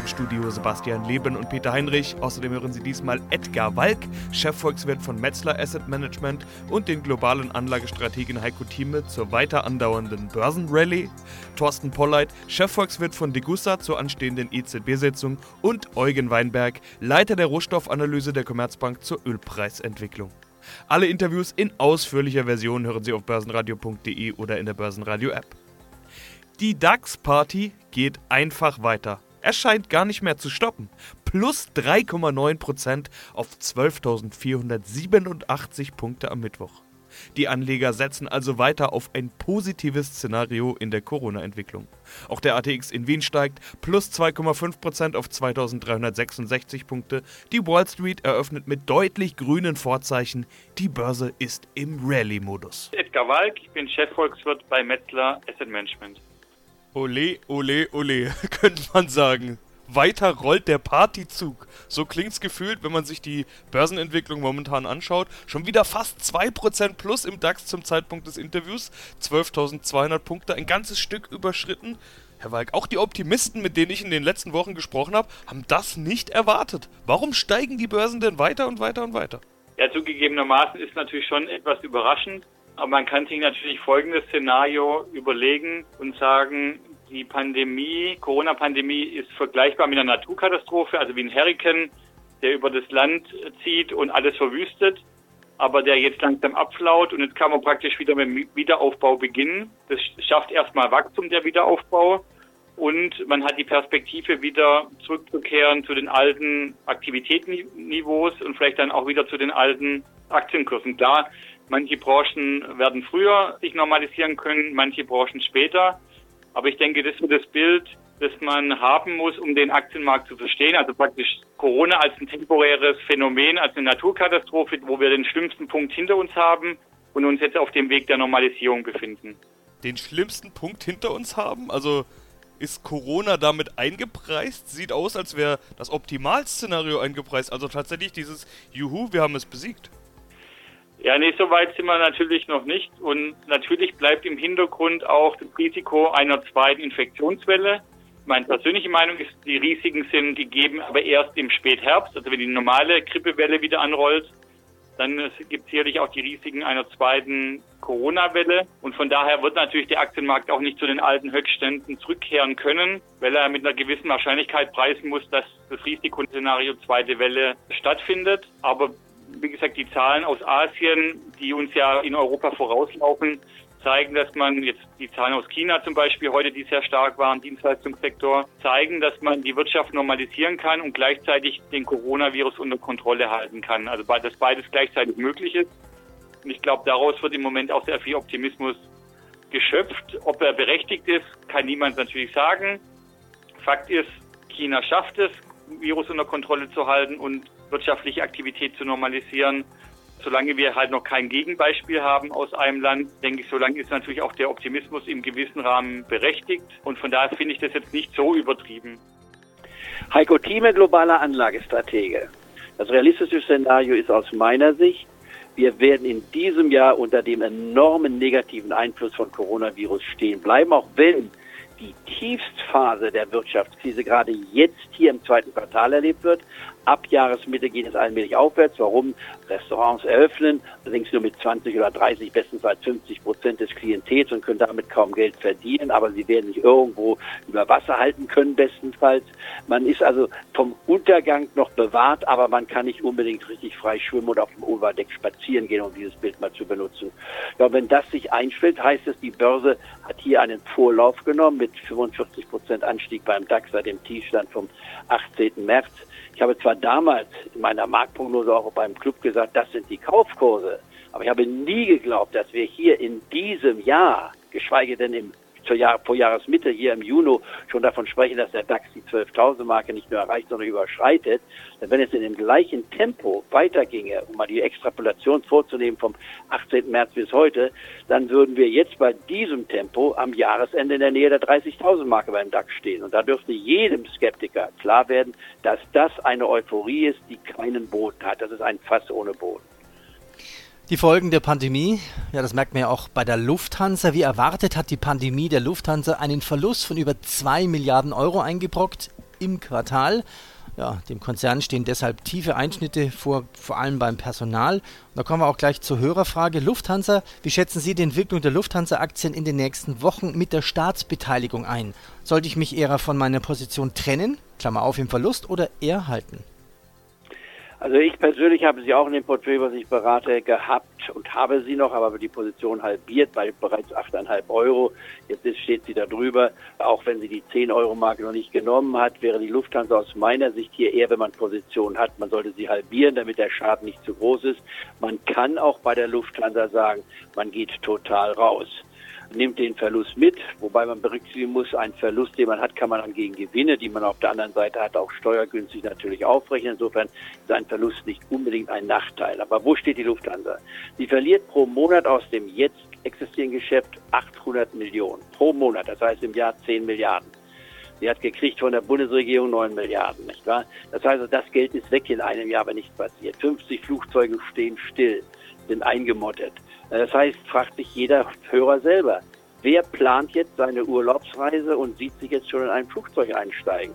Im Studio Sebastian Leben und Peter Heinrich. Außerdem hören Sie diesmal Edgar Walk, Chefvolkswirt von Metzler Asset Management und den globalen Anlagestrategen Heiko Thieme zur weiter andauernden Börsenrallye, Thorsten Polleit, Chefvolkswirt von Degussa zur anstehenden EZB-Sitzung und Eugen Weinberg, Leiter der Rohstoffanalyse der Commerzbank zur Ölpreisentwicklung. Alle Interviews in ausführlicher Version hören Sie auf börsenradio.de oder in der Börsenradio-App. Die DAX-Party geht einfach weiter. Er scheint gar nicht mehr zu stoppen. Plus 3,9% auf 12.487 Punkte am Mittwoch. Die Anleger setzen also weiter auf ein positives Szenario in der Corona-Entwicklung. Auch der ATX in Wien steigt plus 2,5% auf 2366 Punkte. Die Wall Street eröffnet mit deutlich grünen Vorzeichen. Die Börse ist im Rallye-Modus. Edgar Walk, ich bin Chefvolkswirt bei Metzler Asset Management. Ole, ole, ole, könnte man sagen. Weiter rollt der Partyzug. So klingt's gefühlt, wenn man sich die Börsenentwicklung momentan anschaut. Schon wieder fast 2% plus im DAX zum Zeitpunkt des Interviews. 12.200 Punkte, ein ganzes Stück überschritten. Herr Walk, auch die Optimisten, mit denen ich in den letzten Wochen gesprochen habe, haben das nicht erwartet. Warum steigen die Börsen denn weiter und weiter und weiter? Ja, zugegebenermaßen ist natürlich schon etwas überraschend. Aber man kann sich natürlich folgendes Szenario überlegen und sagen, die Pandemie, Corona-Pandemie ist vergleichbar mit einer Naturkatastrophe, also wie ein Hurrikan, der über das Land zieht und alles verwüstet, aber der jetzt langsam abflaut und jetzt kann man praktisch wieder mit dem Wiederaufbau beginnen. Das schafft erstmal Wachstum, der Wiederaufbau. Und man hat die Perspektive, wieder zurückzukehren zu den alten Aktivitätsniveaus und vielleicht dann auch wieder zu den alten Aktienkursen. Klar, Manche Branchen werden früher sich normalisieren können, manche Branchen später. Aber ich denke, das ist das Bild, das man haben muss, um den Aktienmarkt zu verstehen. Also praktisch Corona als ein temporäres Phänomen, als eine Naturkatastrophe, wo wir den schlimmsten Punkt hinter uns haben und uns jetzt auf dem Weg der Normalisierung befinden. Den schlimmsten Punkt hinter uns haben? Also ist Corona damit eingepreist? Sieht aus, als wäre das Optimalszenario eingepreist. Also tatsächlich dieses Juhu, wir haben es besiegt. Ja, nee, so weit sind wir natürlich noch nicht. Und natürlich bleibt im Hintergrund auch das Risiko einer zweiten Infektionswelle. Meine persönliche Meinung ist, die Risiken sind gegeben, aber erst im Spätherbst, also wenn die normale Grippewelle wieder anrollt, dann gibt es sicherlich auch die Risiken einer zweiten Corona-Welle. Und von daher wird natürlich der Aktienmarkt auch nicht zu den alten Höchstständen zurückkehren können, weil er mit einer gewissen Wahrscheinlichkeit preisen muss, dass das Risikoszenario zweite Welle stattfindet. Aber wie gesagt, die Zahlen aus Asien, die uns ja in Europa vorauslaufen, zeigen, dass man jetzt die Zahlen aus China zum Beispiel heute, die sehr stark waren, Dienstleistungssektor, zeigen, dass man die Wirtschaft normalisieren kann und gleichzeitig den Coronavirus unter Kontrolle halten kann. Also dass beides gleichzeitig möglich ist. Und ich glaube, daraus wird im Moment auch sehr viel Optimismus geschöpft. Ob er berechtigt ist, kann niemand natürlich sagen. Fakt ist, China schafft es, Virus unter Kontrolle zu halten und wirtschaftliche Aktivität zu normalisieren. Solange wir halt noch kein Gegenbeispiel haben aus einem Land, denke ich, solange ist natürlich auch der Optimismus im gewissen Rahmen berechtigt. Und von daher finde ich das jetzt nicht so übertrieben. Heiko Thieme, globaler Anlagestratege. Das realistische Szenario ist aus meiner Sicht, wir werden in diesem Jahr unter dem enormen negativen Einfluss von Coronavirus stehen bleiben, auch wenn die Tiefstphase der Wirtschaftskrise gerade jetzt hier im zweiten Quartal erlebt wird. Ab Jahresmitte geht es allmählich aufwärts. Warum? Restaurants eröffnen, allerdings nur mit 20 oder 30, bestenfalls 50 Prozent des Klientels und können damit kaum Geld verdienen, aber sie werden sich irgendwo über Wasser halten können, bestenfalls. Man ist also vom Untergang noch bewahrt, aber man kann nicht unbedingt richtig frei schwimmen oder auf dem Oberdeck spazieren gehen, um dieses Bild mal zu benutzen. Ja, wenn das sich einstellt, heißt es, die Börse hat hier einen Vorlauf genommen mit 45 Prozent Anstieg beim DAX seit dem Tiefstand vom 18. März. Ich habe zwar damals in meiner Marktprognose auch beim Club gesagt, das sind die Kaufkurse, aber ich habe nie geglaubt, dass wir hier in diesem Jahr, geschweige denn im zur Jahr, vor Jahresmitte hier im Juni schon davon sprechen, dass der DAX die 12.000 Marke nicht nur erreicht, sondern überschreitet, wenn es in dem gleichen Tempo weiterginge, um mal die Extrapolation vorzunehmen vom 18. März bis heute, dann würden wir jetzt bei diesem Tempo am Jahresende in der Nähe der 30.000 Marke beim DAX stehen. Und da dürfte jedem Skeptiker klar werden, dass das eine Euphorie ist, die keinen Boden hat. Das ist ein Fass ohne Boden. Die Folgen der Pandemie, ja, das merkt man ja auch bei der Lufthansa. Wie erwartet hat die Pandemie der Lufthansa einen Verlust von über 2 Milliarden Euro eingebrockt im Quartal. Ja, dem Konzern stehen deshalb tiefe Einschnitte vor, vor allem beim Personal. Und da kommen wir auch gleich zur Hörerfrage. Lufthansa, wie schätzen Sie die Entwicklung der Lufthansa-Aktien in den nächsten Wochen mit der Staatsbeteiligung ein? Sollte ich mich eher von meiner Position trennen, Klammer auf im Verlust, oder eher halten? Also ich persönlich habe sie auch in dem Portfolio, was ich berate, gehabt und habe sie noch, aber die Position halbiert bei bereits 8,5 Euro. Jetzt steht sie da drüber. Auch wenn sie die 10 Euro Marke noch nicht genommen hat, wäre die Lufthansa aus meiner Sicht hier eher, wenn man Position hat, man sollte sie halbieren, damit der Schaden nicht zu groß ist. Man kann auch bei der Lufthansa sagen, man geht total raus nimmt den Verlust mit, wobei man berücksichtigen muss, einen Verlust, den man hat, kann man dann gegen Gewinne, die man auf der anderen Seite hat, auch steuergünstig natürlich aufrechnen. Insofern ist ein Verlust nicht unbedingt ein Nachteil. Aber wo steht die Lufthansa? Sie verliert pro Monat aus dem jetzt existierenden Geschäft 800 Millionen. Pro Monat, das heißt im Jahr 10 Milliarden. Sie hat gekriegt von der Bundesregierung 9 Milliarden, nicht wahr? Das heißt, das Geld ist weg in einem Jahr, wenn nichts passiert. 50 Flugzeuge stehen still, sind eingemottet. Das heißt, fragt sich jeder Hörer selber, wer plant jetzt seine Urlaubsreise und sieht sich jetzt schon in ein Flugzeug einsteigen?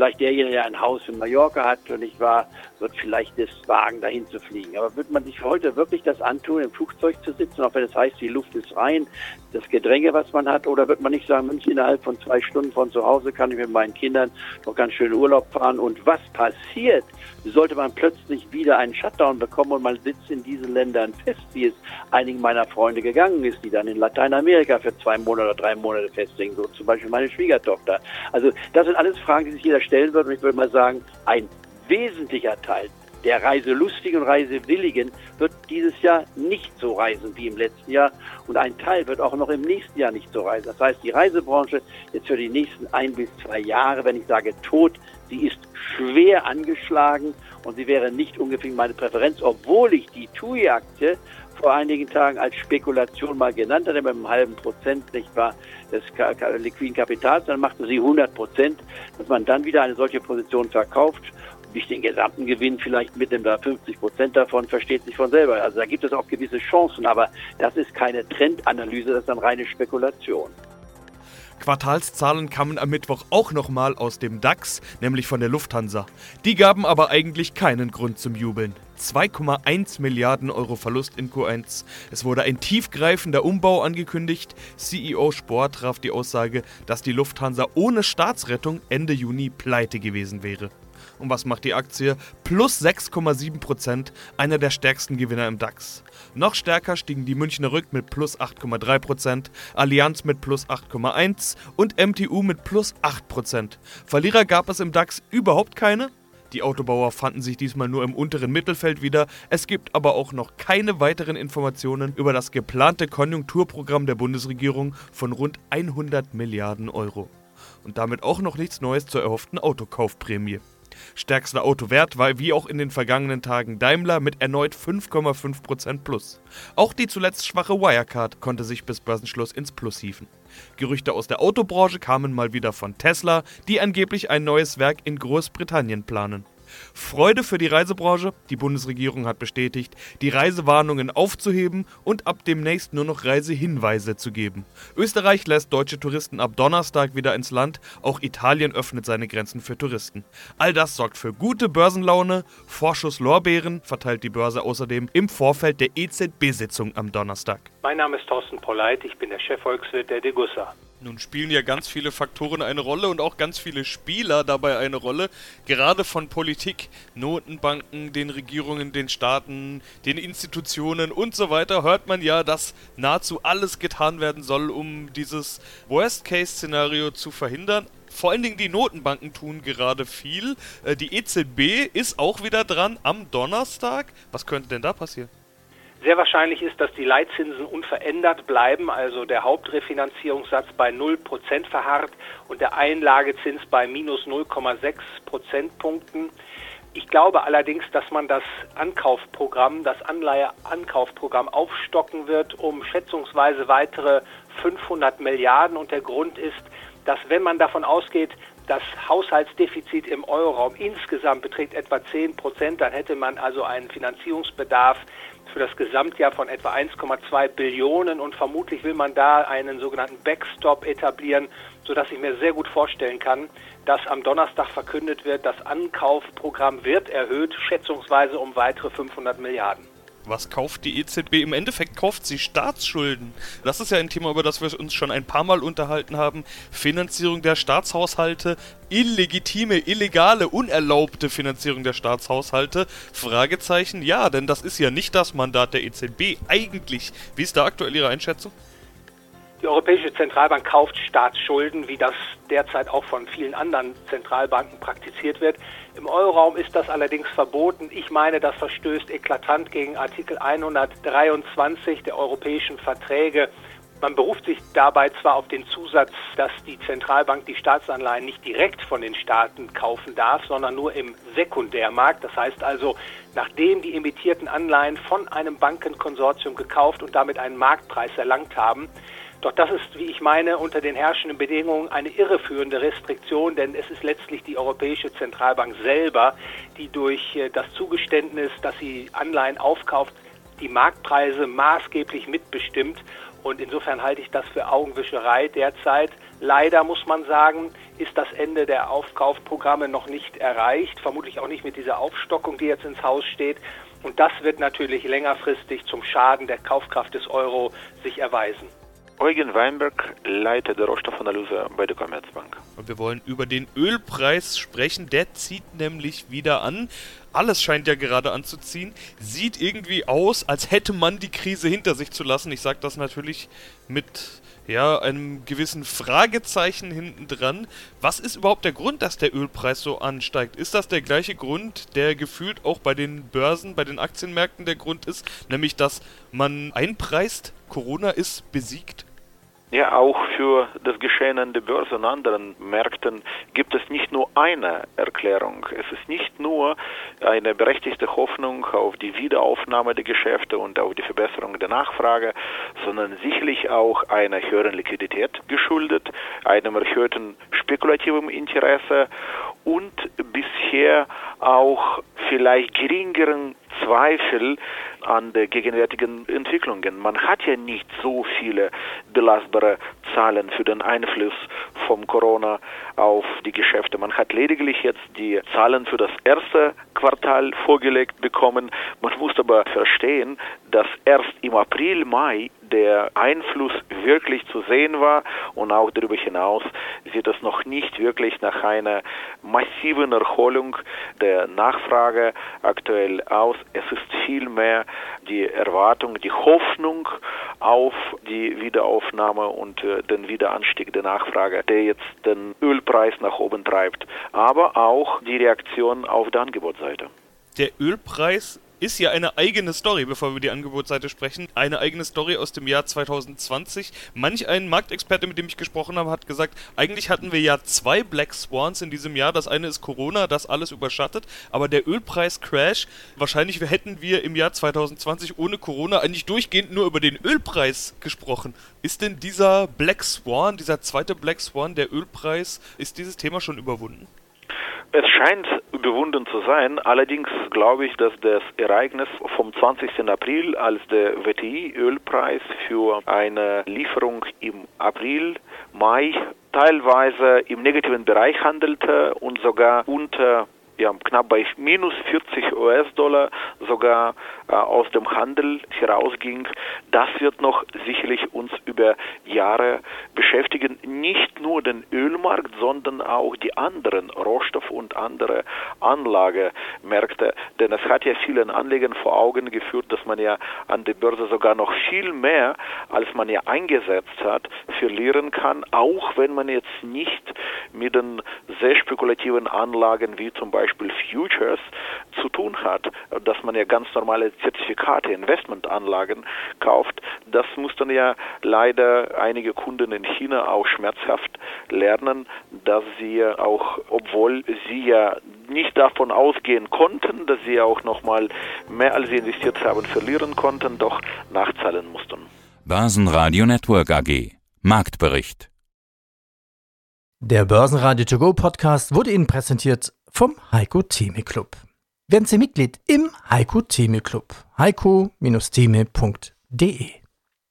Vielleicht derjenige, der ein Haus in Mallorca hat und ich war, wird vielleicht das Wagen dahin zu fliegen. Aber wird man sich heute wirklich das antun, im Flugzeug zu sitzen, auch wenn es heißt, die Luft ist rein, das Gedränge, was man hat, oder wird man nicht sagen, Mensch, innerhalb von zwei Stunden von zu Hause kann ich mit meinen Kindern noch ganz schön Urlaub fahren und was passiert, sollte man plötzlich wieder einen Shutdown bekommen und man sitzt in diesen Ländern fest, wie es einigen meiner Freunde gegangen ist, die dann in Lateinamerika für zwei Monate oder drei Monate festlegen, so zum Beispiel meine Schwiegertochter. Also das sind alles Fragen, die sich jeder stellen wird und ich würde mal sagen, ein wesentlicher Teil der Reiselustigen und Reisewilligen wird dieses Jahr nicht so reisen wie im letzten Jahr. Und ein Teil wird auch noch im nächsten Jahr nicht so reisen. Das heißt, die Reisebranche jetzt für die nächsten ein bis zwei Jahre, wenn ich sage tot, sie ist schwer angeschlagen. Und sie wäre nicht ungefähr meine Präferenz, obwohl ich die TUI-Aktie vor einigen Tagen als Spekulation mal genannt hatte, mit einem halben Prozent, nicht wahr, des liquiden Kapitals, dann machte sie 100 Prozent, dass man dann wieder eine solche Position verkauft nicht den gesamten Gewinn vielleicht mitnimmt, da 50 Prozent davon versteht sich von selber. Also da gibt es auch gewisse Chancen, aber das ist keine Trendanalyse, das ist dann reine Spekulation. Quartalszahlen kamen am Mittwoch auch nochmal aus dem DAX, nämlich von der Lufthansa. Die gaben aber eigentlich keinen Grund zum Jubeln. 2,1 Milliarden Euro Verlust in Q1. Es wurde ein tiefgreifender Umbau angekündigt. CEO Sport traf die Aussage, dass die Lufthansa ohne Staatsrettung Ende Juni pleite gewesen wäre. Und was macht die Aktie? Plus 6,7%, einer der stärksten Gewinner im DAX. Noch stärker stiegen die Münchner Rück mit plus 8,3%, Allianz mit plus 8,1% und MTU mit plus 8%. Verlierer gab es im DAX überhaupt keine. Die Autobauer fanden sich diesmal nur im unteren Mittelfeld wieder. Es gibt aber auch noch keine weiteren Informationen über das geplante Konjunkturprogramm der Bundesregierung von rund 100 Milliarden Euro. Und damit auch noch nichts Neues zur erhofften Autokaufprämie. Stärkster Autowert war wie auch in den vergangenen Tagen Daimler mit erneut 5,5% plus. Auch die zuletzt schwache Wirecard konnte sich bis Börsenschluss ins Plus hieven. Gerüchte aus der Autobranche kamen mal wieder von Tesla, die angeblich ein neues Werk in Großbritannien planen. Freude für die Reisebranche. Die Bundesregierung hat bestätigt, die Reisewarnungen aufzuheben und ab demnächst nur noch Reisehinweise zu geben. Österreich lässt deutsche Touristen ab Donnerstag wieder ins Land. Auch Italien öffnet seine Grenzen für Touristen. All das sorgt für gute Börsenlaune. Vorschuss Lorbeeren verteilt die Börse außerdem im Vorfeld der EZB-Sitzung am Donnerstag. Mein Name ist Thorsten Polleit, ich bin der Chefvolkswirt der Degussa. Nun spielen ja ganz viele Faktoren eine Rolle und auch ganz viele Spieler dabei eine Rolle. Gerade von Politik, Notenbanken, den Regierungen, den Staaten, den Institutionen und so weiter hört man ja, dass nahezu alles getan werden soll, um dieses Worst-Case-Szenario zu verhindern. Vor allen Dingen die Notenbanken tun gerade viel. Äh, die EZB ist auch wieder dran am Donnerstag. Was könnte denn da passieren? Sehr wahrscheinlich ist, dass die Leitzinsen unverändert bleiben, also der Hauptrefinanzierungssatz bei 0% verharrt und der Einlagezins bei minus 0,6 Prozentpunkten. Ich glaube allerdings, dass man das Ankaufprogramm, das Anleiheankaufprogramm aufstocken wird um schätzungsweise weitere 500 Milliarden. Und der Grund ist, dass wenn man davon ausgeht, das Haushaltsdefizit im Euroraum insgesamt beträgt etwa 10 Prozent, dann hätte man also einen Finanzierungsbedarf für das Gesamtjahr von etwa 1,2 Billionen und vermutlich will man da einen sogenannten Backstop etablieren, sodass ich mir sehr gut vorstellen kann, dass am Donnerstag verkündet wird, das Ankaufprogramm wird erhöht, schätzungsweise um weitere 500 Milliarden. Was kauft die EZB? Im Endeffekt kauft sie Staatsschulden. Das ist ja ein Thema, über das wir uns schon ein paar Mal unterhalten haben. Finanzierung der Staatshaushalte, illegitime, illegale, unerlaubte Finanzierung der Staatshaushalte. Fragezeichen, ja, denn das ist ja nicht das Mandat der EZB eigentlich. Wie ist da aktuell Ihre Einschätzung? Die Europäische Zentralbank kauft Staatsschulden, wie das derzeit auch von vielen anderen Zentralbanken praktiziert wird. Im Euroraum ist das allerdings verboten. Ich meine, das verstößt eklatant gegen Artikel 123 der europäischen Verträge. Man beruft sich dabei zwar auf den Zusatz, dass die Zentralbank die Staatsanleihen nicht direkt von den Staaten kaufen darf, sondern nur im Sekundärmarkt. Das heißt also, nachdem die emittierten Anleihen von einem Bankenkonsortium gekauft und damit einen Marktpreis erlangt haben, doch das ist, wie ich meine, unter den herrschenden Bedingungen eine irreführende Restriktion, denn es ist letztlich die Europäische Zentralbank selber, die durch äh, das Zugeständnis, dass sie Anleihen aufkauft, die Marktpreise maßgeblich mitbestimmt. Und insofern halte ich das für Augenwischerei derzeit. Leider muss man sagen, ist das Ende der Aufkaufprogramme noch nicht erreicht, vermutlich auch nicht mit dieser Aufstockung, die jetzt ins Haus steht. Und das wird natürlich längerfristig zum Schaden der Kaufkraft des Euro sich erweisen. Eugen Weinberg, Leiter der Rohstoffanalyse bei der Commerzbank. Und wir wollen über den Ölpreis sprechen. Der zieht nämlich wieder an. Alles scheint ja gerade anzuziehen. Sieht irgendwie aus, als hätte man die Krise hinter sich zu lassen. Ich sage das natürlich mit ja, einem gewissen Fragezeichen hinten dran. Was ist überhaupt der Grund, dass der Ölpreis so ansteigt? Ist das der gleiche Grund, der gefühlt auch bei den Börsen, bei den Aktienmärkten der Grund ist, nämlich dass man einpreist, Corona ist besiegt? Ja, auch für das Geschehen an der Börse und anderen Märkten gibt es nicht nur eine Erklärung. Es ist nicht nur eine berechtigte Hoffnung auf die Wiederaufnahme der Geschäfte und auf die Verbesserung der Nachfrage, sondern sicherlich auch einer höheren Liquidität geschuldet, einem erhöhten spekulativen Interesse und bisher auch vielleicht geringeren Zweifel an der gegenwärtigen Entwicklungen. Man hat ja nicht so viele belastbare Zahlen für den Einfluss vom Corona auf die Geschäfte. Man hat lediglich jetzt die Zahlen für das erste Quartal vorgelegt bekommen. Man muss aber verstehen, dass erst im April, Mai der Einfluss wirklich zu sehen war und auch darüber hinaus sieht es noch nicht wirklich nach einer massiven Erholung der Nachfrage aktuell aus. Es ist vielmehr die Erwartung, die Hoffnung auf die Wiederaufnahme und äh, den Wiederanstieg der Nachfrage, der jetzt den Ölpreis nach oben treibt, aber auch die Reaktion auf der Angebotsseite. Der Ölpreis ist ja eine eigene Story, bevor wir über die Angebotsseite sprechen. Eine eigene Story aus dem Jahr 2020. Manch ein Marktexperte, mit dem ich gesprochen habe, hat gesagt, eigentlich hatten wir ja zwei Black Swans in diesem Jahr. Das eine ist Corona, das alles überschattet. Aber der Ölpreis-Crash, wahrscheinlich hätten wir im Jahr 2020 ohne Corona eigentlich durchgehend nur über den Ölpreis gesprochen. Ist denn dieser Black Swan, dieser zweite Black Swan, der Ölpreis, ist dieses Thema schon überwunden? Es scheint überwunden zu sein. Allerdings glaube ich, dass das Ereignis vom 20. April, als der WTI-Ölpreis für eine Lieferung im April, Mai teilweise im negativen Bereich handelte und sogar unter ja, knapp bei minus 40 US-Dollar sogar äh, aus dem Handel herausging. Das wird noch sicherlich uns über Jahre beschäftigen. Nicht nur den Ölmarkt, sondern auch die anderen Rohstoff- und andere Anlagemärkte. Denn es hat ja vielen Anlegern vor Augen geführt, dass man ja an der Börse sogar noch viel mehr, als man ja eingesetzt hat, verlieren kann, auch wenn man jetzt nicht mit den sehr spekulativen Anlagen wie zum Beispiel Beispiel Futures zu tun hat, dass man ja ganz normale Zertifikate, Investmentanlagen kauft, das mussten ja leider einige Kunden in China auch schmerzhaft lernen, dass sie auch, obwohl sie ja nicht davon ausgehen konnten, dass sie auch nochmal mehr als sie investiert haben verlieren konnten, doch nachzahlen mussten. Börsenradio Network AG Marktbericht Der Börsenradio To Go Podcast wurde Ihnen präsentiert vom Heiko Theme Club. Werden Sie Mitglied im Heiko Theme Club. heiko-theme.de